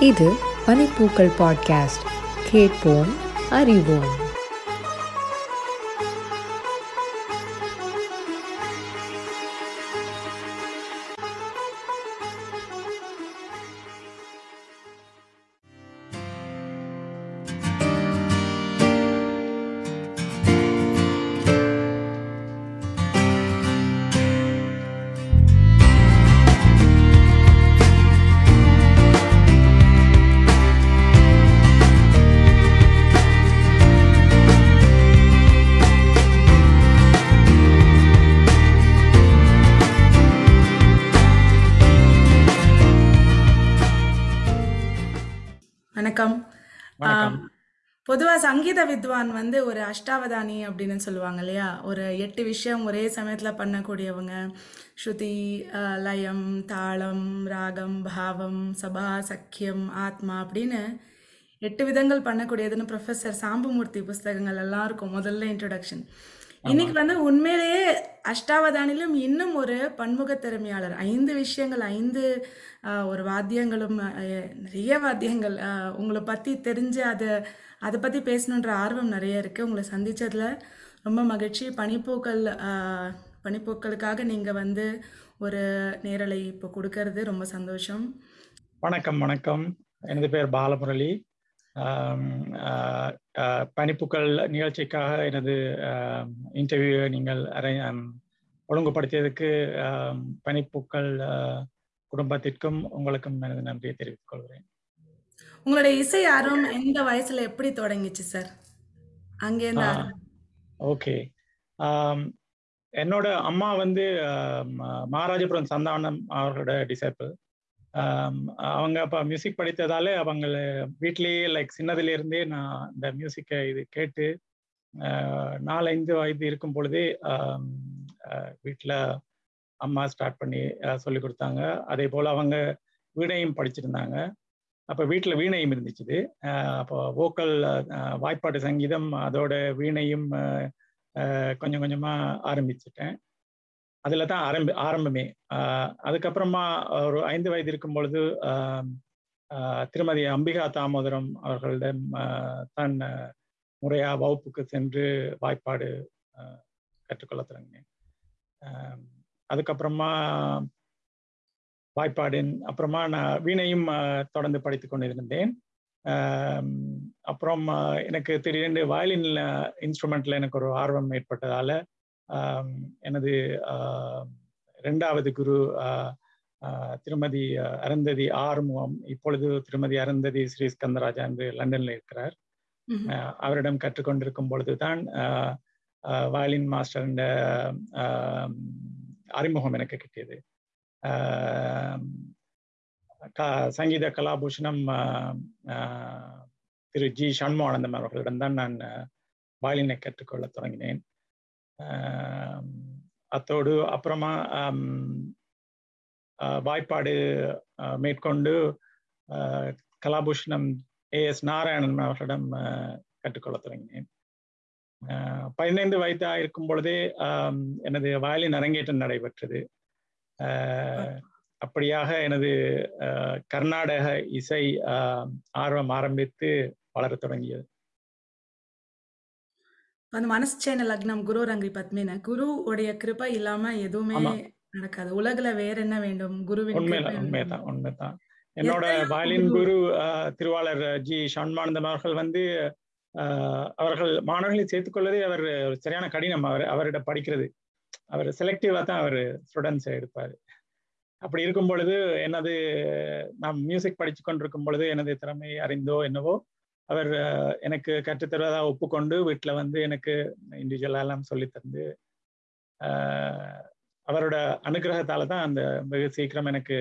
இது பனிப்பூக்கள் பாட்காஸ்ட். கேட்போம் அறிவோம். சங்கீத வித்வான் வந்து ஒரு அஷ்டாவதானி அப்படின்னு சொல்லுவாங்க இல்லையா? ஒரு எட்டு விஷயம் ஒரே சமயத்துல பண்ணக்கூடியவங்க. ஸ்ருதி லயம் தாளம் ராகம் பாவம் சபா சக்கியம் ஆத்மா அப்படின்னு எட்டு விதங்கள் பண்ணக்கூடியதுன்னு ப்ரொஃபஸர் சாம்புமூர்த்தி புஸ்தகங்கள் எல்லாம் இருக்கும் முதல்ல இன்ட்ரொடக்ஷன் இன்னைக்கு வந்து உண்மையிலேயே அஷ்டாவதானிலும் இன்னும் ஒரு பன்முக திறமையாளர் ஐந்து விஷயங்கள் ஐந்து ஒரு வாத்தியங்களும் நிறைய வாத்தியங்கள் உங்களை பற்றி தெரிஞ்சு அதை அதை பற்றி பேசணுன்ற ஆர்வம் நிறைய இருக்குது உங்களை சந்தித்ததில் ரொம்ப மகிழ்ச்சி. பனிப்பூக்கள் பனிப்பூக்களுக்காக நீங்கள் வந்து ஒரு நேரலை இப்போ கொடுக்கறது ரொம்ப சந்தோஷம். வணக்கம் வணக்கம். எனது பேர் பாலமுரளி. பனிப்புக்கள் நிகழ்ச்சிக்காக எனது இன்டர்வியூ நீங்கள் அரை ஒழுங்குபடுத்தியதுக்கு பனிப்பூக்கள் குடும்பத்திற்கும் உங்களுக்கும் எனது நன்றியை தெரிவித்துக் கொள்கிறேன். உங்களுடைய இசை ஆர்வம் எந்த வயசுல எப்படி தொடங்கிச்சு சார் அங்கேருந்து ஓகே என்னோட அம்மா வந்து மகாராஜபுரம் சந்தானம் அவர்களோட டிசைபிள் அவங்க அப்போ மியூசிக் படித்ததால அவங்கள வீட்டிலேயே லைக் சின்னதுல இருந்தே நான் இந்த மியூசிக்கை இது கேட்டு நாலஞ்சு வயது இருக்கும் பொழுதே வீட்டில் அம்மா ஸ்டார்ட் பண்ணி சொல்லி கொடுத்தாங்க. அதே போல் அவங்க வீணையும் படிச்சிருந்தாங்க. அப்போ வீட்டில் வீணையும் இருந்துச்சு அப்போ வோக்கல் வாய்ப்பாட்டு சங்கீதம் அதோட வீணையும் கொஞ்சம் கொஞ்சமாக ஆரம்பிச்சிட்டேன். அதில் தான் ஆரம்பி ஆரம்பமே. அதுக்கப்புறமா ஒரு ஐந்து வயது இருக்கும் பொழுது திருமதி அம்பிகா தாமோதரம் அவர்களிடம் தான் முறையாக வகுப்புக்கு சென்று வாய்ப்பாடு கற்றுக்கொள்ள தொடங்கினேன். அதுக்கப்புறமா வாய்ப்பாடின் அப்புறமா நான் வீணையும் தொடர்ந்து படித்து கொண்டிருந்தேன். அப்புறம் எனக்கு திடீரென்று வயலின் இன்ஸ்ட்ருமெண்ட்ல எனக்கு ஒரு ஆர்வம் ஏற்பட்டதால எனது ஆஹ், இரண்டாவது குரு திருமதி அருந்ததி ஆறுமுகம் இப்பொழுது திருமதி அருந்ததி ஸ்ரீ ஸ்கந்தராஜா என்று லண்டன்ல இருக்கிறார். அவரிடம் கற்றுக்கொண்டிருக்கும் பொழுதுதான் வயலின் மாஸ்டர் அறிமுகம் எனக்கு கிட்டியது. சங்கீத கலாபூஷணம் திரு ஜி. சண்முகானந்தம் அவர்களிடம்தான் நான் ஆஹ், வயலினை கற்றுக்கொள்ள தொடங்கினேன். அத்தோடு அப்புறமா வாய்ப்பாடு மேற்கொண்டு கலாபூஷணம் ஏ. எஸ். நாராயணன் அவர்களிடம் கற்றுக்கொள்ள தொடங்கினேன். பதினைந்து வயதாக இருக்கும் பொழுதே எனது வயலின் அரங்கேற்றம் நடைபெற்றது. அப்படியாக எனது கர்நாடக இசை ஆஹ், ஆர்வம் ஆரம்பித்து வளரத் தொடங்கியது. அந்த மனசுச்சேன லக்னம் குரு ரங்கி பத்மின குரு உடைய கிருபை இல்லாம எதுவுமே. நடக்காது. உலகுல வேற என்ன வேண்டும்? குருவின் உண்மைதான் உண்மைதான். உண்மைதான். என்னோட வயலின் குரு- திருவாளர் ஜி ஷண்மானந்தம் அவர்கள் வந்து ஆஹ், அவர்கள் மாணவர்களை சேர்த்துக்கொள்வதே அவர் ஒரு சரியான கடினம். அவர் அவரிடம் படிக்கிறது. அவர் செலக்டிவா தான் அவர் ஸ்டூடெண்ட்ஸ் எடுப்பார். அப்படி இருக்கும் பொழுது எனது நான் மியூசிக் படித்து கொண்டிருக்கும் பொழுது எனது திறமை அறிந்தோ என்னவோ அவர் எனக்கு கற்றுத்தருவதா ஒப்புக்கொண்டு வீட்டில் வந்து எனக்கு இண்டிவிஜுவலாக எல்லாம் சொல்லி தந்து ஆஹ், அவரோட அனுகிரகத்தால தான் அந்த வெகு சீக்கிரம் எனக்கு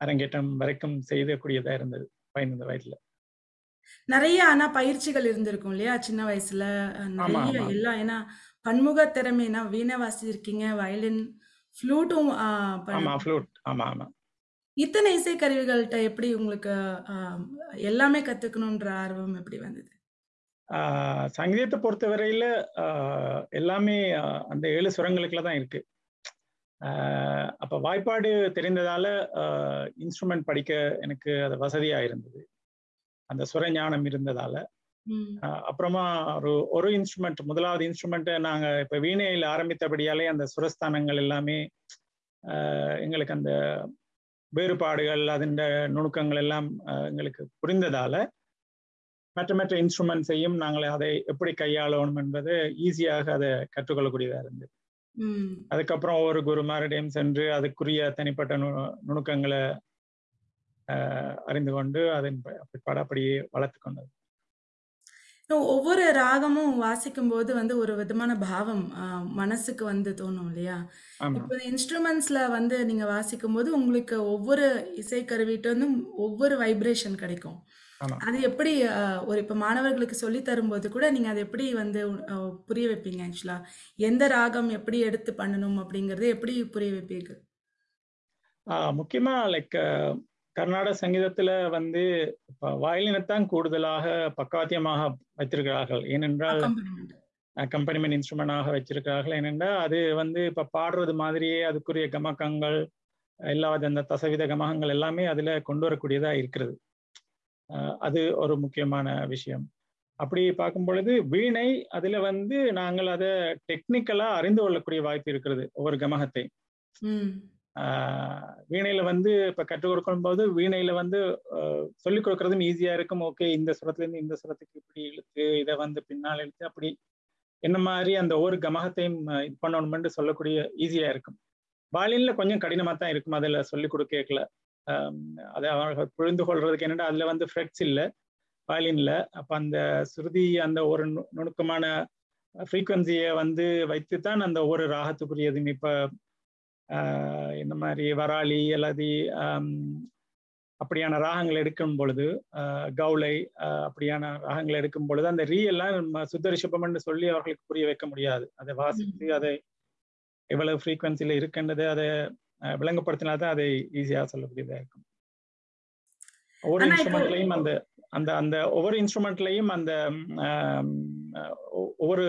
அரங்கேற்றம் வரைக்கும் செய்யக்கூடியதா இருந்தது பதினைந்து வயதுல. நிறைய ஆனா பயிற்சிகள் இருந்திருக்கும் இல்லையா? சின்ன வயசுல நிறைய. எல்லாம் ஏன்னா பன்முக திறமைனா வீணை வாசிச்சிருக்கீங்க வயலின் ஃப்ளூட்டும் ஆமா ஃப்ளூட் ஆமா ஆமா. இத்தனை இசைக்கருவிகள்கிட்ட எப்படி உங்களுக்கு ஆஹ், எல்லாமே கத்துக்கணுன்ற ஆர்வம் எப்படி வந்தது? ஆஹ் சங்கீதத்தை பொறுத்தவரையில எல்லாமே அந்த ஏழு சுரங்களுக்குள்ள தான் இருக்கு. ஆஹ் அப்ப வாய்ப்பாடு தெரிந்ததால இன்ஸ்ட்ருமெண்ட் படிக்க எனக்கு அது வசதியா இருந்தது. அந்த சுர ஞானம் இருந்ததால. அப்புறமா ஒரு ஒரு இன்ஸ்ட்ருமெண்ட் முதலாவது இன்ஸ்ட்ருமெண்ட் நாங்க இப்ப வீணையில் ஆரம்பித்தபடியாலே அந்த சுரஸ்தானங்கள் எல்லாமே எங்களுக்கு அந்த வேறுபாடுகள் அதன் நுணுக்கங்கள் எல்லாம் எங்களுக்கு புரிந்ததால மற்ற மற்ற இன்ஸ்ட்ருமெண்ட்ஸையும் நாங்கள் அதை எப்படி கையாளணும் என்பது ஈஸியாக அதை கற்றுக்கொள்ளக்கூடியதா இருந்தது. அதுக்கப்புறம் ஒரு குருமாரிடம் சென்று அதுக்குரிய தனிப்பட்ட நு நுணுக்கங்களை அறிந்து கொண்டு அதன் அப்படியே வளர்த்து கொண்டது. இன்னும் ஒவ்வொரு ராகமும் வாசிக்கும் போது வந்து ஒரு விதமான பாவம் மனசுக்கு வந்து தோணும் இல்லையா? இப்போ இன்ஸ்ட்ருமெண்ட்ஸ்ல வந்து நீங்க வாசிக்கும் போது உங்களுக்கு ஒவ்வொரு இசைக்கருவிட்டு இருந்தும் ஒவ்வொரு வைப்ரேஷன் கிடைக்கும். அது எப்படி ஒரு இப்போ மாணவர்களுக்கு சொல்லி தரும்போது கூட நீங்க அதை எப்படி வந்து புரிய வைப்பீங்க ஆக்சுவலா எந்த ராகம் எப்படி எடுத்து பண்ணணும் அப்படிங்கறது எப்படி புரிய வைப்பீங்க? முக்கியமா லைக் கர்நாடக சங்கீதத்துல வந்து வயலினைத்தான் கூடுதலாக பக்கவாத்தியமாக வைத்திருக்கிறார்கள். ஏனென்றால் அக்கம்பனிமெண்ட் இன்ஸ்ட்ருமெண்டாக வச்சிருக்கிறார்கள் ஏனென்றால் அது வந்து இப்ப பாடுறது மாதிரியே அதுக்குரிய கமக்கங்கள் எல்லா அந்த தசவித கமகங்கள் எல்லாமே அதுல கொண்டு வரக்கூடியதா இருக்கிறது. அது ஒரு முக்கியமான விஷயம். அப்படி பார்க்கும் பொழுது வீணை அதுல வந்து நாங்கள் அதை டெக்னிக்கலா அறிந்து கொள்ளக்கூடிய வாய்ப்பு இருக்கிறது ஒவ்வொரு கமகத்தை வீணையில வந்து இப்ப கற்றுக் கொடுக்கும் போது வீணையில வந்து சொல்லிக் கொடுக்கறதும் ஈஸியா இருக்கும். ஓகே இந்த சுரத்துல இருந்து இந்த சுரத்துக்கு இப்படி இழுத்து இதை வந்து பின்னால் இழுத்து அப்படி என்ன மாதிரி அந்த ஒவ்வொரு கமகத்தையும் இது பண்ணணும்னு சொல்லக்கூடிய ஈஸியா இருக்கும். வாலின்ல கொஞ்சம் கடினமா தான் இருக்கும். அதுல சொல்லிக் கொடுக்கல அதை அவர்கள் புரிந்து கொள்றதுக்கு என்னடா அதுல வந்து ஃப்ரெட்ஸ் இல்லை வயலின்ல அப்ப அந்த சுருதி அந்த ஒரு நு- நுணுக்கமான ஃப்ரீக்குவன்சியை வந்து வைத்து தான் அந்த ஒவ்வொரு ராகத்துக்குரியதும் இப்ப இந்த மாதிரி வராளி அல்லது அப்படியான ராகங்கள் எடுக்கும் பொழுது கவுளை அப்படியான ராகங்கள் எடுக்கும் பொழுது அந்த ரீ எல்லாம் நம்ம சுத்த ரிஷபம்னு சொல்லி அவர்களுக்கு புரிய வைக்க முடியாது. அதை வாசித்து அதை எவ்வளவு ஃப்ரீக்குவன்சில இருக்குன்றது அதை விளங்கப்படுத்தினா தான் அதை ஈஸியா சொல்லக்கூடியதா இருக்கும். ஒவ்வொரு இன்ஸ்ட்ருமெண்ட்லையும் அந்த அந்த அந்த ஒவ்வொரு இன்ஸ்ட்ருமெண்ட்லையும் அந்த ஒவ்வொரு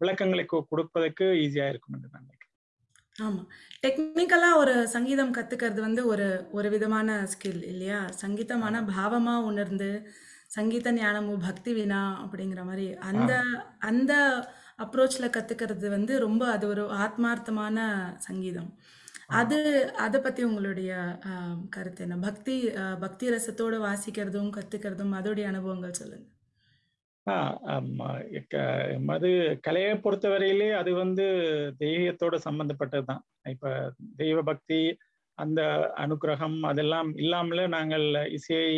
விளக்கங்களை கொ- கொடுப்பதற்கு ஈஸியா இருக்கும் என்று நான் ஆமா. டெக்னிக்கலா ஒரு சங்கீதம் கத்துக்கிறது வந்து ஒரு ஒரு விதமான ஸ்கில் இல்லையா? சங்கீதமான பாவமா உணர்ந்து சங்கீத ஞானமு பக்தி வினா அப்படிங்கிற மாதிரி அந்த அந்த அப்ரோச்ல கத்துக்கிறது வந்து ரொம்ப அது ஒரு ஆத்மார்த்தமான சங்கீதம். அது அதை பத்தி உங்களுடைய கருத்து என்ன? பக்தி பக்தி ரசத்தோட வாசிக்கிறதும் கத்துக்கிறதும் அதோடைய அனுபவங்கள் சொல்லுங்க. ஆஹ் ஆமா. க- அது கலையை பொறுத்தவரையிலே அது வந்து தெய்வத்தோட சம்பந்தப்பட்டதுதான். இப்ப தெய்வ பக்தி அந்த அனுக்கிரகம் அதெல்லாம் இல்லாமல நாங்கள் இசையை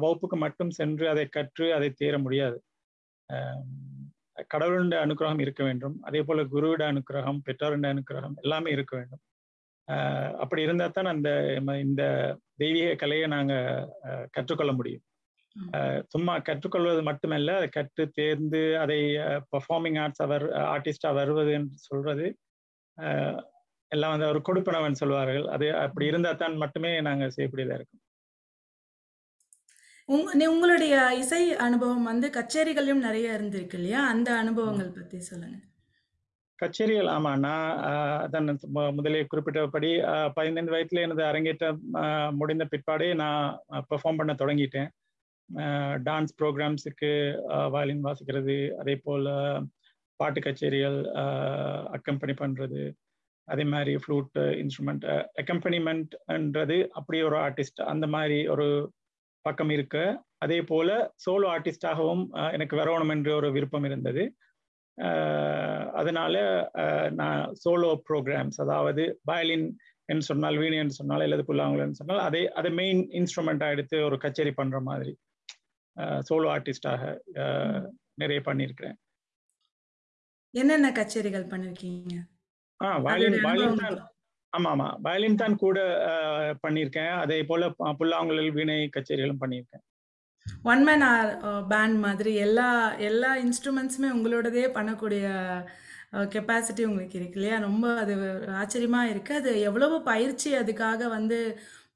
வகுப்புக்கு மட்டும் சென்று அதை கற்று அதை தேர முடியாது. கடவுளுடைய அனுக்கிரகம் இருக்க வேண்டும். அதே போல குருவிட அனுக்கிரகம் பெற்றோருடைய அனுக்கிரகம் எல்லாமே இருக்க வேண்டும். அப்படி இருந்தால் தான் அந்த இந்த தெய்வீக கலையை நாங்கள் கற்றுக்கொள்ள முடியும். சும்மா கற்றுக்கொள்வது மட்டுமல்ல அதை கற்று தேர்ந்து அதை பெர்ஃபார்மிங் ஆர்ட்ஸ் அவர் ஆர்டிஸ்டா வருவது என்று சொல்றது எல்லாம் வந்து ஒரு கொடுப்பனவன் சொல்வார்கள். அது அப்படி இருந்தா தான் மட்டுமே நாங்க செய்யக்கூடியதா இருக்கும். உங்களுடைய இசை அனுபவம் வந்து கச்சேரிகளையும் நிறைய இருந்திருக்கு இல்லையா? அந்த அனுபவங்கள் பத்தி சொல்லுங்க. கச்சேரிகள் ஆமா. நான் அதான் முதலே குறிப்பிட்டபடி பதினைந்து வயதுல எனது அரங்கேற்றம் முடிந்த பிற்பாடே நான் பெர்ஃபார்ம் பண்ண தொடங்கிட்டேன். டான்ஸ் ப்ரோக்ராம்ஸுக்கு வயலின் வாசிக்கிறது அதே போல் பாட்டு கச்சேரிகள் அக்கம்பெனி பண்ணுறது அதே மாதிரி ஃப்ளூட் இன்ஸ்ட்ருமெண்ட் அக்கம்பனிமெண்ட்ன்றது அப்படியே ஒரு ஆர்டிஸ்ட் அந்த மாதிரி ஒரு பக்கம் இருக்கு. அதே போல் சோலோ ஆர்டிஸ்டாகவும் எனக்கு வரணும் என்ற ஒரு விருப்பம் இருந்தது. அதனால் அதனால நான் சோலோ ப்ரோக்ராம்ஸ் அதாவது வயலின் என்று சொன்னால் வீணை என்று சொன்னால் அல்லது புல்லாங்குழல்னு சொன்னால் அதை அதை மெயின் இன்ஸ்ட்ருமெண்ட்டாக எடுத்து ஒரு கச்சேரி பண்ணுற மாதிரி. சோலோ ஆர்டிஸ்டாக நிறைய பண்ணியிருக்கிறேன். என்னென்ன கச்சேரிகள் பண்ணிருக்கீங்க? ஆ வயலின் வயலின் தான். ஆமா ஆமா. வயலின் தான் கூட பண்ணியிருக்கேன். அதே போல புல்லாங்குழல் வீணை கச்சேரிகளும் பண்ணியிருக்கேன். ஒன் மேன் ஆர் பேண்ட் மாதிரி எல்லா எல்லா இன்ஸ்ட்ருமெண்ட்ஸுமே உங்களோடதே பண்ணக்கூடிய கெப்பாசிட்டி உங்களுக்கு இருக்கு இல்லையா? ரொம்ப அது ஆச்சரியமா இருக்கு. அது எவ்வளவு பயிற்சி அதுக்காக வந்து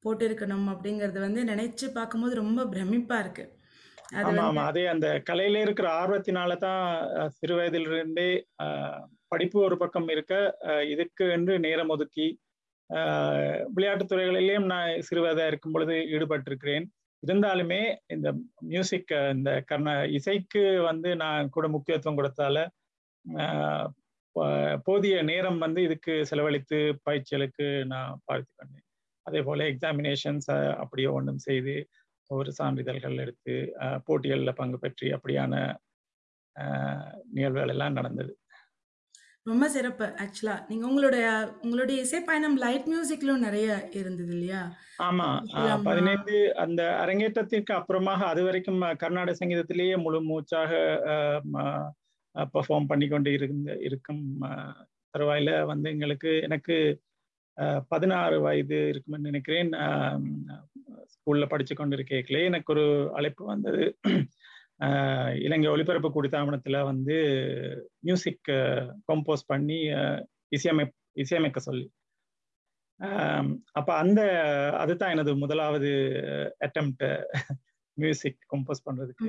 போட்டிருக்கணும் அப்படிங்கறது வந்து நினைச்சு பார்க்கும்போது ரொம்ப பிரமிப்பா இருக்கு. ஆமா ஆமா. அதே அந்த கலையில இருக்கிற ஆர்வத்தினால தான் சிறு வயதிலிருந்தே படிப்பு ஒரு பக்கம் இருக்க இதுக்கு என்று நேரம் ஒதுக்கி அஹ், விளையாட்டுத் துறைகளிலேயும் நான் சிறு வயதா இருக்கும் பொழுது ஈடுபட்டிருக்கிறேன். இருந்தாலுமே இந்த மியூசிக் இந்த கர்ண இசைக்கு வந்து நான் கூட முக்கியத்துவம் கொடுத்தால போதிய நேரம் வந்து இதுக்கு செலவழித்து பயிற்சிகளுக்கு நான் பார்த்து கொண்டேன் அதே போல எக்ஸாமினேஷன்ஸ் அப்படியே ஒன்றும் செய்து ஒரு சான்றிதழ்கள் எடுத்து போட்டிகள்ல பங்கு பெற்றி அப்படியான நிகழ்வுகள் எல்லாம் நடந்தது. ரொம்ப சிறப்பு. ஆக்சுவலா நீங்க உங்களுடைய உங்களுடைய இசை பயணம் லைட் மியூசிக்லயும் நிறைய இருந்தது இல்லையா? ஆமா. பதினைந்து அந்த அரங்கேற்றத்திற்கு அப்புறமாக அது வரைக்கும் கர்நாடக சங்கீதத்திலேயே முழு மூச்சாக பெர்ஃபார்ம் பண்ணி கொண்டு இருந்த இருக்கும். தருவாயில வந்து எங்களுக்கு எனக்கு பதினாறு வயது இருக்கும்னு நினைக்கிறேன். ஸ்கூல்ல படிச்சு கொண்டு இருக்கேங்களே எனக்கு ஒரு அழைப்பு வந்தது. இலங்கை ஒலிபரப்பு கூடித்தாமனத்துல வந்து மியூசிக் கம்போஸ் பண்ணி இசையமை இசையமைக்க சொல்லி. அப்ப அந்த அதுதான் எனது முதலாவது அட்டம்ப்ட் மியூசிக் கம்போஸ் பண்றதுக்கு.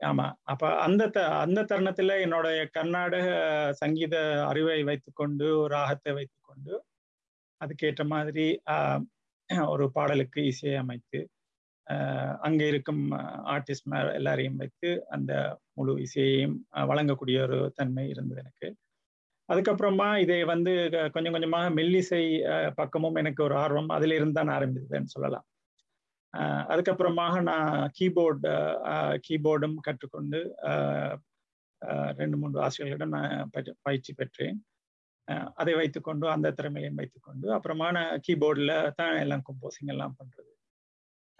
ஆமா. அப்ப அந்த அந்த தருணத்துல என்னுடைய கர்நாடக சங்கீத அறிவை வைத்துக்கொண்டு ராகத்தை வைத்துக்கொண்டு அதுக்கேற்ற மாதிரி ஆஹ், ஒரு பாடலுக்கு இசையை அமைத்து அங்கே இருக்கும் ஆர்டிஸ்ட் எல்லாரையும் வைத்து அந்த முழு இசையையும் வழங்கக்கூடிய ஒரு தன்மை இருந்தது எனக்கு. அதுக்கப்புறமா இதை வந்து க- கொஞ்சம் கொஞ்சமாக மெல்லிசை பக்கமும் எனக்கு ஒரு ஆர்வம் அதிலிருந்து இருந்து தான் ஆரம்பித்ததுன்னு சொல்லலாம். அதுக்கப்புறமாக நான் கீபோர்டு கீபோர்டும் கற்றுக்கொண்டு ரெண்டு மூன்று ஆசிரியர்களிடம் நான் பயிற்சி- பயிற்சி பெற்றேன். அதை வைத்துக்கொண்டு அந்த திறமையையும் வைத்துக்கொண்டு அப்புறமா நான் கீபோர்டில் தான் எல்லாம் கம்போசிங் எல்லாம் பண்றது.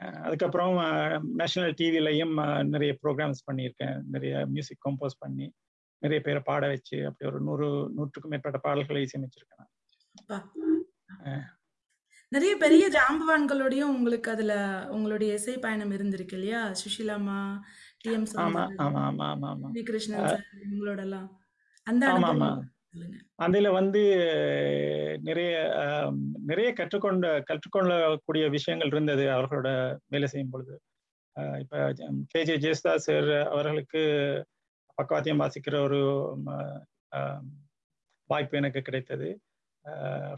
ஆஹ், அதுக்கப்புறம் நேஷனல் டிவிலையும் நிறைய ப்ரோக்ராம்ஸ் பண்ணியிருக்கேன். நிறைய மியூசிக் கம்போஸ் பண்ணி நிறைய பேரை பாட வச்சு அப்படி ஒரு நூறு நூற்றுக்கும் மேற்பட்ட பாடல்களை இசையமைச்சிருக்கேன். நிறைய பெரிய ஜாம்பவான்களோடயும் உங்களுக்கு அதுல உங்களுடைய இசை பயணம் இருந்திருக்கு இல்லையா? சுஷிலாமா டி எம் ஆமா ஆமா ஆமா ஆமா கிருஷ்ணன் சார் இவங்களோட எல்லாம் அந்த ஆமா ஆமா. அதுல வந்து நிறைய நிறைய கற்றுக்கொண்ட கற்றுக்கொள்ளக்கூடிய விஷயங்கள் இருந்தது அவர்களோட வேலை செய்யும் பொழுது. இப்போ கே. ஜே. ஜெயஸ்தா சார் அவர்களுக்கு பக்கவாத்தியம் வாசிக்கிற ஒரு வாய்ப்பு எனக்கு கிடைத்தது.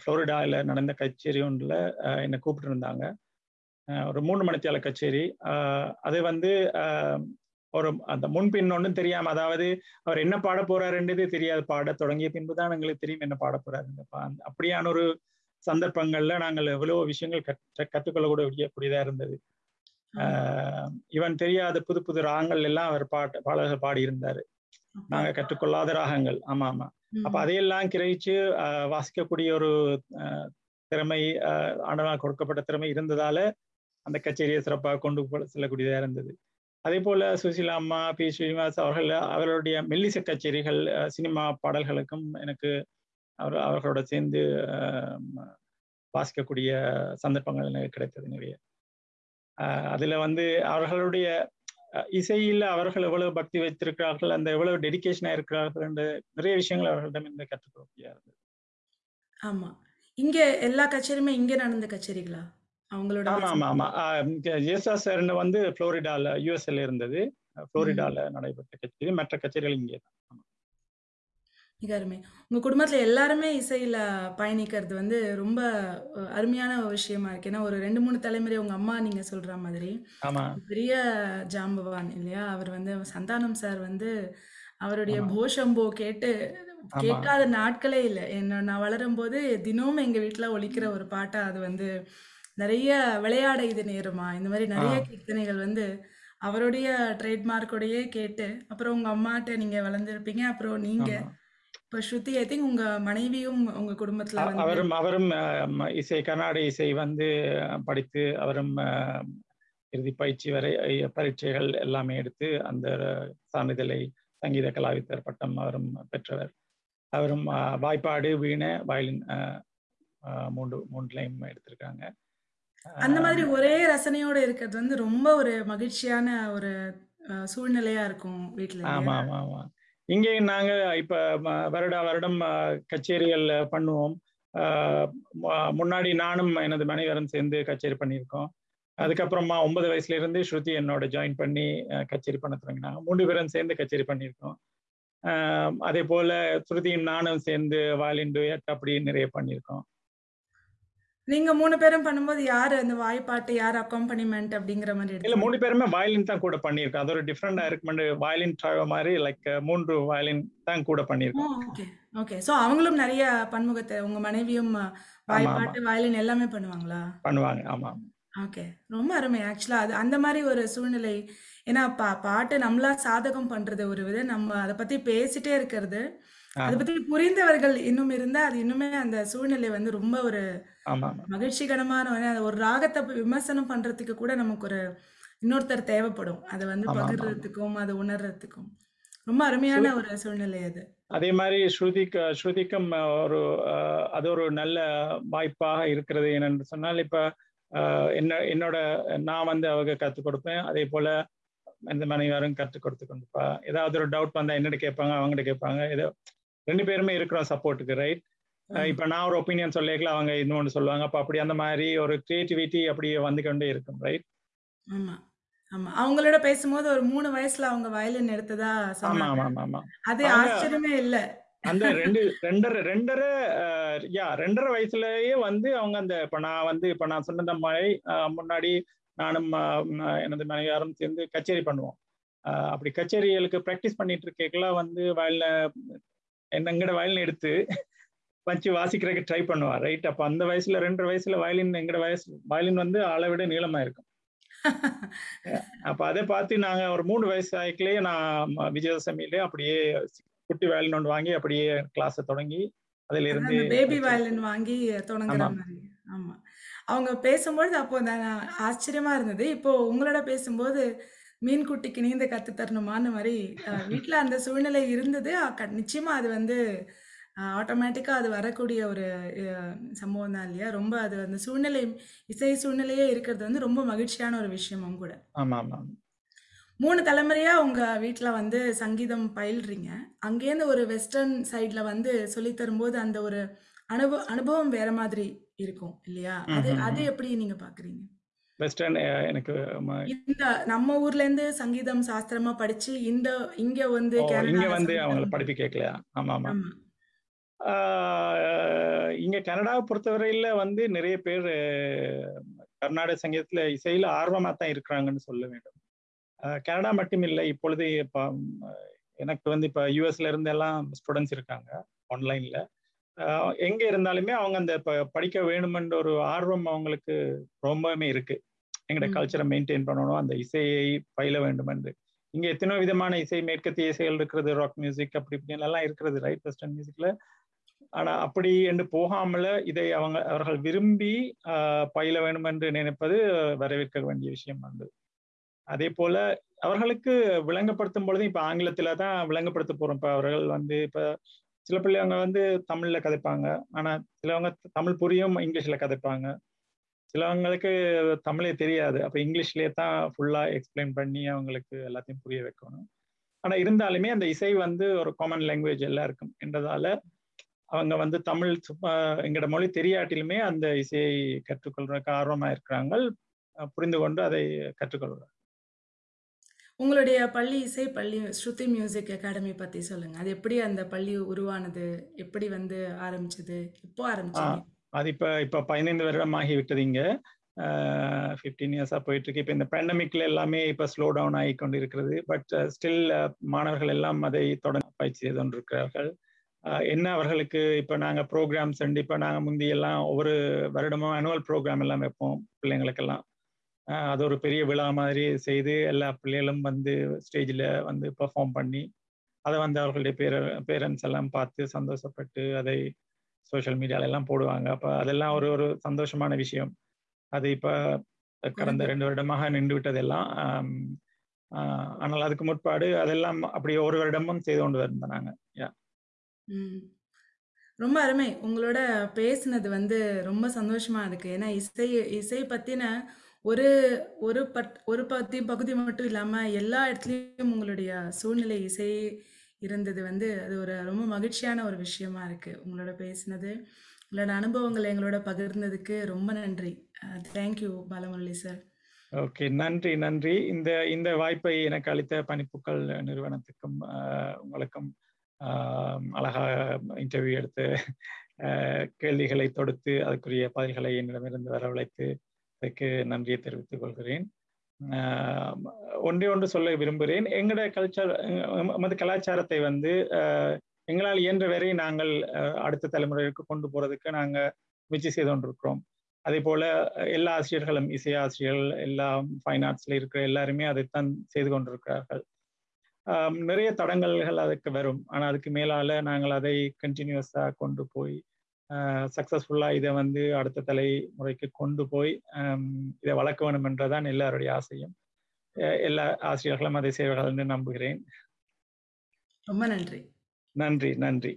ஃப்ளோரிடாவில் நடந்த கச்சேரி ஒன்றில் என்னை கூப்பிட்டுருந்தாங்க. ஒரு மூணு மணித்தியால கச்சேரி. அது வந்து ஒரு அந்த முன்பின் ஒன்றும் தெரியாம அதாவது அவர் என்ன பாட போறாருன்றது தெரியாது பாட தொடங்கிய பின்புதான் எங்களுக்கு தெரியும் என்ன பாட போறாருன்னு. அப்படியான ஒரு சந்தர்ப்பங்கள்ல நாங்கள் எவ்வளவு விஷயங்கள் கற்று கற்றுக்கொள்ளக்கூடிய கூடியதா இருந்தது. இவன் தெரியாத புது புது ராகங்கள் எல்லாம் அவர் பாட்டு பாடல்கள் பாடி இருந்தாரு நாங்க கற்றுக்கொள்ளாத ராகங்கள். ஆமா ஆமா. அப்ப அதையெல்லாம் கிரகிச்சு வாசிக்கக்கூடிய ஒரு திறமை ஆண்டவனால் கொடுக்கப்பட்ட திறமை இருந்ததால அந்த கச்சேரியை சிறப்பாக கொண்டு செல்லக்கூடியதா இருந்தது. அதே போல சுசிலா அம்மா பி. ஸ்ரீனிவாஸ் அவர்கள் அவர்களுடைய மெல்லிச கச்சேரிகள் சினிமா பாடல்களுக்கும் எனக்கு அவர் அவர்களோட சேர்ந்து வாசிக்கக்கூடிய சந்தர்ப்பங்கள் எனக்கு கிடைத்தது நிறைய. ஆஹ் அதுல வந்து அவர்களுடைய இசையில் அவர்கள் எவ்வளவு பக்தி வைத்திருக்கிறார்கள் அந்த எவ்வளவு டெடிக்கேஷனாக இருக்கிறார்கள் என்று நிறைய விஷயங்கள் அவர்களிடம் இருந்து கற்றுக்கொள்ளக்கூடிய இருந்தது. ஆமா. இங்கே எல்லா கச்சேரியுமே இங்கே நடந்த கச்சேரிகளா? அவங்களோட ஆமா ஆமா ஆமா. ஜேசா சார்னு வந்து புளோரிடால யூஎஸ்எல் இருந்தது. புளோரிடால நடைபெற்ற கச்சேரி. மற்ற கச்சேரிகள் இங்கே தான். மிக அருமை. உங்க குடும்பத்துல எல்லாருமே இசையில பயணிக்கிறது வந்து ரொம்ப அருமையான ஒரு விஷயமா இருக்கு. ஏன்னா ஒரு ரெண்டு மூணு தலைமுறை உங்க அம்மா நீங்க சொல்ற மாதிரி பெரிய ஜாம்பவான் இல்லையா? அவர் வந்து சந்தானம் சார் வந்து அவருடைய. போஷம்போ கேட்டு. கேட்காத நாட்களே இல்லை. என்ன நான் வளரும் போது தினமும் எங்க வீட்ல ஒலிக்கிற ஒரு பாட்டா அது வந்து நிறைய விளையாட இது நேருமா இந்த மாதிரி நிறைய. கீர்த்தனைகள் வந்து அவருடைய ட்ரேட்மார்க்கோடயே கேட்டு அப்புறம் உங்க அம்மாட்ட நீங்க வளர்ந்துருப்பீங்க அப்புறம் நீங்க ஆமா. இப்ப ஸ்ருதி ஐ திங்க் உங்க மனைவியும் உங்க குடும்பத்துல அ- வந்து அவரும் அவரும் இசை கர்நாடக இசை வந்து படித்து அவரும் இறுதி பயிற்சி வரை அஹ், பரீட்சைகள் எல்லாமே எடுத்து அந்த சான்றிதழை சங்கீத கலாவித்தர் பட்டம் அவரும் பெற்றவர் அவரும் வாய்ப்பாடு வீணை வயலின் மூன்று மூன்றுலையும் எடுத்திருக்காங்க அந்த மாதிரி ஒரே ரசனையோட இருக்கிறது வந்து ரொம்ப ஒரு மகிழ்ச்சியான ஒரு சூழ்நிலையா இருக்கும் வீட்டுல ஆமா ஆமா ஆமா. இங்கே நாங்க இப்ப வருட வருடா வருடம் கச்சேரிகள் பண்ணுவோம். முன்னாடி நானும் எனது மனைவரும் சேர்ந்து கச்சேரி பண்ணியிருக்கோம். அதுக்கப்புறமா ஒன்பது வயசுல இருந்து ஸ்ருதி என்னோட ஜாயின் பண்ணி கச்சேரி பண்ண தொடங்கினாங்க. மூன்று பேரும் சேர்ந்து கச்சேரி பண்ணியிருக்கோம். ஆஹ் அதே போல ஸ்ருதியும் நானும் சேர்ந்து வாலின் டுயட் அப்படி நிறைய பண்ணியிருக்கோம். நீங்க மூணு பேரும் பண்ணும்போது யாரு அந்த வாய்ப்பாட்டு யார் அக்காம்பனிமெண்ட் அப்படிங்கிற மாதிரி இல்ல மூணு பேருமே வயலின் தான் கூட பண்ணியிருக்கோம். அது ஒரு டிஃப்ரெண்டா இருக்கு வயலின் மாதிரி லைக் மூன்று வயலின் தான் கூட பண்ணியிருக்கோம். ஓகே ஓகே ஸோ அவங்களும் நிறைய பன்முகத்தை உங்க மனைவியும். வாய்ப்பாட்டு வயலின் எல்லாமே பண்ணுவாங்களா? பண்ணுவாங்க ஆமா ஓகே ரொம்ப அருமை. ஆக்சுவலா அது அந்த மாதிரி ஒரு சூழ்நிலை ஏன்னா பா பாட்டு நம்மளா சாதகம் பண்றது ஒரு வித நம்ம அதை பத்தி பேசிட்டே இருக்கிறது. அதை ஆமா பத்தி புரிந்தவர்கள் இன்னும் இருந்தா அது இன்னுமே அந்த சூழ்நிலை வந்து ரொம்ப ஒரு ஆமா ஆமா. மகிழ்ச்சிகரமான ஒரு அது ஒரு ராகத்தை ப- விமர்சனம் பண்றதுக்கு கூட நமக்கு ஒரு இன்னொருத்தர் தேவைப்படும். அதை வந்து. பகிர்றதுக்கும் அதை உணர்றதுக்கும். ரொம்ப அருமையான ஒரு சூழ்நிலை அது. அதே மாதிரி ஸ்ருதிக்கு ஸ்ருதிக்கும் ஒரு அஹ், அது ஒரு நல்ல வாய்ப்பாக இருக்கிறது என்னென்று சொன்னால் இப்ப அஹ், என்ன என்னோட நான் வந்து அவங்க கற்றுக் கொடுப்பேன். அதே போல இந்த மனைவியாரும் கற்றுக் கொடுத்து கொண்டுப்பா ஏதாவது ஒரு டவுட் வந்தா என்னிட்ட கேட்பாங்க அவங்ககிட்ட கேட்பாங்க. ஏதோ ரெண்டு பேருமே இருக்கிறோம் சப்போர்ட்டுக்கு ரைட் இப்ப நான் ஒரு ஒப்பீனியன் சொல்லிக்கலாம் அவங்க இன்னொன்று சொல்லுவாங்க. அப்ப அப்படி அந்த மாதிரி ஒரு கிரியேட்டிவிட்டி அப்படியே வந்து கொண்டே இருக்கும் ரைட் ஆமா ஆமா. அவங்களோட பேசும்போது ஒரு மூணு வயசுல அவங்க வயலின் எடுத்ததா ஆமா ஆமா ஆமா. அது ஆச்சரியமே இல்ல. அந்த ரெண்டு ரெண்டரை ரெண்டரை யா ரெண்டரை வயசுலயே வந்து அவங்க அந்த இப்ப நான் வந்து இப்ப நான் சொன்ன மாதிரி அஹ், முன்னாடி நானும் எனது மனைவியாரும் சேர்ந்து கச்சேரி பண்ணுவோம். அப்படி கச்சேரிகளுக்கு ப்ராக்டிஸ் பண்ணிட்டு இருக்கலாம் வந்து வயல்ல என்னங்கட வயலின் எடுத்து வச்சு வாசிக்கிறதுக்கு ட்ரை பண்ணுவா ரைட் அப்ப அந்த வயசுல ரெண்டரை வயசுல வயலின் எங்கட வயசு வயலின் வந்து அளவை விட நீளமா இருக்கும். அப்ப அதை பார்த்து நாங்க ஒரு மூணு வயசு ஆயிக்கலே நான் விஜயதசமியிலே அப்படியே குட்டி வயலின் ஒன்று வாங்கி அப்படியே கிளாஸை தொடங்கி அதுல இருந்து பேபி வயலின் வாங்கி தொடங்குற ஆமா. மாதிரி. ஆமா. அவங்க பேசும்பொழுது அப்போ ஆச்சரியமா இருந்தது. இப்போ உங்களோட பேசும்போது மீன் குட்டிக்கு நீந்த கத்து தரணுமான்னு மாதிரி அஹ், வீட்ல அந்த சூழ்நிலை இருந்தது. க- நிச்சயமா அது வந்து ஆட்டோமேட்டிக்கா அது வரக்கூடிய ஒரு அஹ், சம்பவம் தான் இல்லையா? ரொம்ப அது அந்த சூழ்நிலை இசை சூழ்நிலையே இருக்கிறது வந்து ரொம்ப மகிழ்ச்சியான ஒரு விஷயமும் கூட. ஆமா ஆமா மூணு தலைமுறையா உங்க வீட்ல வந்து சங்கீதம் பயில்றீங்க. அங்கேருந்து ஒரு வெஸ்டர்ன் சைட்ல வந்து சொல்லித் தரும்போது அந்த ஒரு அனுபவ அனுபவம் வேற மாதிரி இருக்கும் இல்லையா? அது. அது எப்படி நீங்க பாக்குறீங்க? வெஸ்டர்ன் எனக்கு ம- இந்த நம்ம ஊர்ல இருந்து சங்கீதம் சாஸ்திரமா படிச்சு இந்த இங்க வந்து இங்க வந்து அவங்கள படிப்பு கேட்கலையா ஆமா. ஆமா இங்க கனடாவை பொறுத்தவரையில வந்து நிறைய பேர் கர்நாடக சங்கீதத்துல இசையில ஆர்வமா தான் இருக்கிறாங்கன்னு சொல்ல வேண்டும். கனடா மட்டும் இல்லை இப்பொழுது இப்போ எனக்கு வந்து இப்போ யூஎஸ்ல இருந்து எல்லாம் ஸ்டூடெண்ட்ஸ் இருக்காங்க ஆன்லைன்ல எங்க இருந்தாலுமே அவங்க அந்த படிக்க வேணுமென்ற ஒரு ஆர்வம் அவங்களுக்கு ரொம்பவுமே இருக்கு. எங்களோட. கல்ச்சரை மெயின்டைன் பண்ணணும் அந்த இசையை பயில வேண்டும் என்று இங்க எத்தனையோ விதமான இசை மேற்கத்திய இசைகள் இருக்கிறது ராக் மியூசிக் அப்படி இப்படின்னு எல்லாம் இருக்கிறது ரைட் வெஸ்டர்ன் மியூசிக்ல ஆனா அப்படி என்று போகாமல இதை அவங்க அவர்கள் விரும்பி ஆஹ், பயில வேண்டும் என்று நினைப்பது வரவேற்க வேண்டிய விஷயம் வந்து. அதே போல அவர்களுக்கு விளங்கப்படுத்தும் பொழுது இப்ப ஆங்கிலத்துல தான் விளங்கப்படுத்த போறோம். இப்ப அவர்கள் வந்து இப்ப சில பிள்ளைங்க வந்து தமிழ்ல கதைப்பாங்க. ஆனா சிலவங்க தமிழ் புரியும் இங்கிலீஷ்ல கதைப்பாங்க. சிலவங்களுக்கு தமிழே தெரியாது. அப்ப இங்கிலீஷ்லயே தான் ஃபுல்லா எக்ஸ்பிளைன் பண்ணி அவங்களுக்கு எல்லாத்தையும் புரிய வைக்கணும். ஆனா இருந்தாலுமே அந்த இசை வந்து ஒரு காமன் லாங்குவேஜ் எல்லாம் இருக்கும். என்றதால அவங்க வந்து தமிழ் எங்களோட மொழி தெரியாட்டிலுமே அந்த இசையை கற்றுக்கொள்றதுக்கு ஆர்வமா இருக்கிறாங்க. புரிந்து கொண்டு அதை கற்றுக்கொள்கிறாங்க உங்களுடைய பள்ளி இசை பள்ளி ஸ்ருதி மியூசிக் அகாடமி பத்தி சொல்லுங்க. அது எப்படி அந்த பள்ளி உருவானது? எப்படி வந்து ஆரம்பிச்சது? எப்போ ஆரம்பிச்சீங்க. அது இப்ப இப்ப பதினைந்து வருடம் ஆகி விட்டது இங்க. ஃபிஃப்டீன் இயர்ஸா போயிட்டு இருக்கு. இப்ப இந்த பேண்டமிக்ல எல்லாமே இப்ப ஸ்லோ டவுன் ஆகி கொண்டு இருக்கிறது பட் ஸ்டில் மாணவர்கள் எல்லாம் அதை தொடர்ந்து பயிற்சி செய்து கொண்டிருக்கிறார்கள். என்ன அவர்களுக்கு இப்ப நாங்க ப்ரோக்ராம்ஸ் இப்ப நாங்க முந்தி எல்லாம் ஒவ்வொரு வருடமும் அனுவல் ப்ரோக்ராம் எல்லாம் வைப்போம். பிள்ளைங்களுக்கெல்லாம். அது ஒரு பெரிய விழா மாதிரி செய்து எல்லா பிள்ளைகளும் வந்து ஸ்டேஜில் வந்து பெர்ஃபார்ம் பண்ணி அதை வந்து அவர்களுடைய பேர பேரண்ட்ஸ் எல்லாம் பார்த்து சந்தோஷப்பட்டு அதை சோஷியல் மீடியால எல்லாம் போடுவாங்க. அப்ப அதெல்லாம் ஒரு ஒரு சந்தோஷமான விஷயம். அது இப்ப கடந்த ரெண்டு வருடமாக நின்று விட்டதெல்லாம் ஆனால் அதுக்கு முற்பாடு அதெல்லாம் அப்படி ஒரு வருடமும் செய்து கொண்டு வந்தோம் நாங்க யா. ரொம்ப அருமை. உங்களோட பேசுனது வந்து ரொம்ப சந்தோஷமா இருக்கு. ஏன்னா இசை இசை பத்தின ஒரு ஒரு பட் ஒரு பத்தி பகுதி மட்டும் இல்லாமல் எல்லா இடத்துலையும் உங்களுடைய சூழ்நிலை இசை இருந்தது வந்து அது ஒரு ரொம்ப மகிழ்ச்சியான ஒரு விஷயமா இருக்கு. உங்களோட பேசினது உங்களோட அனுபவங்களை எங்களோட பகிர்ந்ததுக்கு ரொம்ப நன்றி. தேங்க்யூ பாலமுரளி சார் ஓகே நன்றி நன்றி. இந்த இந்த வாய்ப்பை எனக்கு அளித்த பணிப்புக்கள் நிறுவனத்துக்கும் உங்களுக்கும் அழகாக இன்டர்வியூ எடுத்து கேள்விகளை தொடுத்து அதுக்குரிய பதில்களை என்னிடமிருந்து வரவழைத்து அதுக்கு நன்றியை தெரிவித்துக் கொள்கிறேன். ஒன்றே ஒன்று சொல்ல விரும்புகிறேன். எங்களோட கல்ச்சர் நமது கலாச்சாரத்தை வந்து எங்களால் இயன்ற வரை நாங்கள் அடுத்த தலைமுறைக்கு கொண்டு போறதுக்கு நாங்கள் முயற்சி செய்து கொண்டிருக்கிறோம். அதே போல எல்லா ஆசிரியர்களும் இசை ஆசிரியர்கள் எல்லா ஃபைன் ஆர்ட்ஸ்ல இருக்கிற எல்லாருமே அதைத்தான் செய்து கொண்டிருக்கிறார்கள். நிறைய தடங்கல்கள் அதுக்கு வரும். ஆனால் அதுக்கு மேலால நாங்கள் அதை கண்டினியூஸாக கொண்டு போய் சக்சஸ்ஃபுல்லாக இதை வந்து அடுத்த தலைமுறைக்கு கொண்டு போய் இதை வளர்க்க வேண்டும் என்றதான் எல்லாருடைய ஆசையும். எல்லா ஆசிரியர்களும் அதை செய்வார்கள் என்று நம்புகிறேன். ரொம்ப நன்றி நன்றி. நன்றி.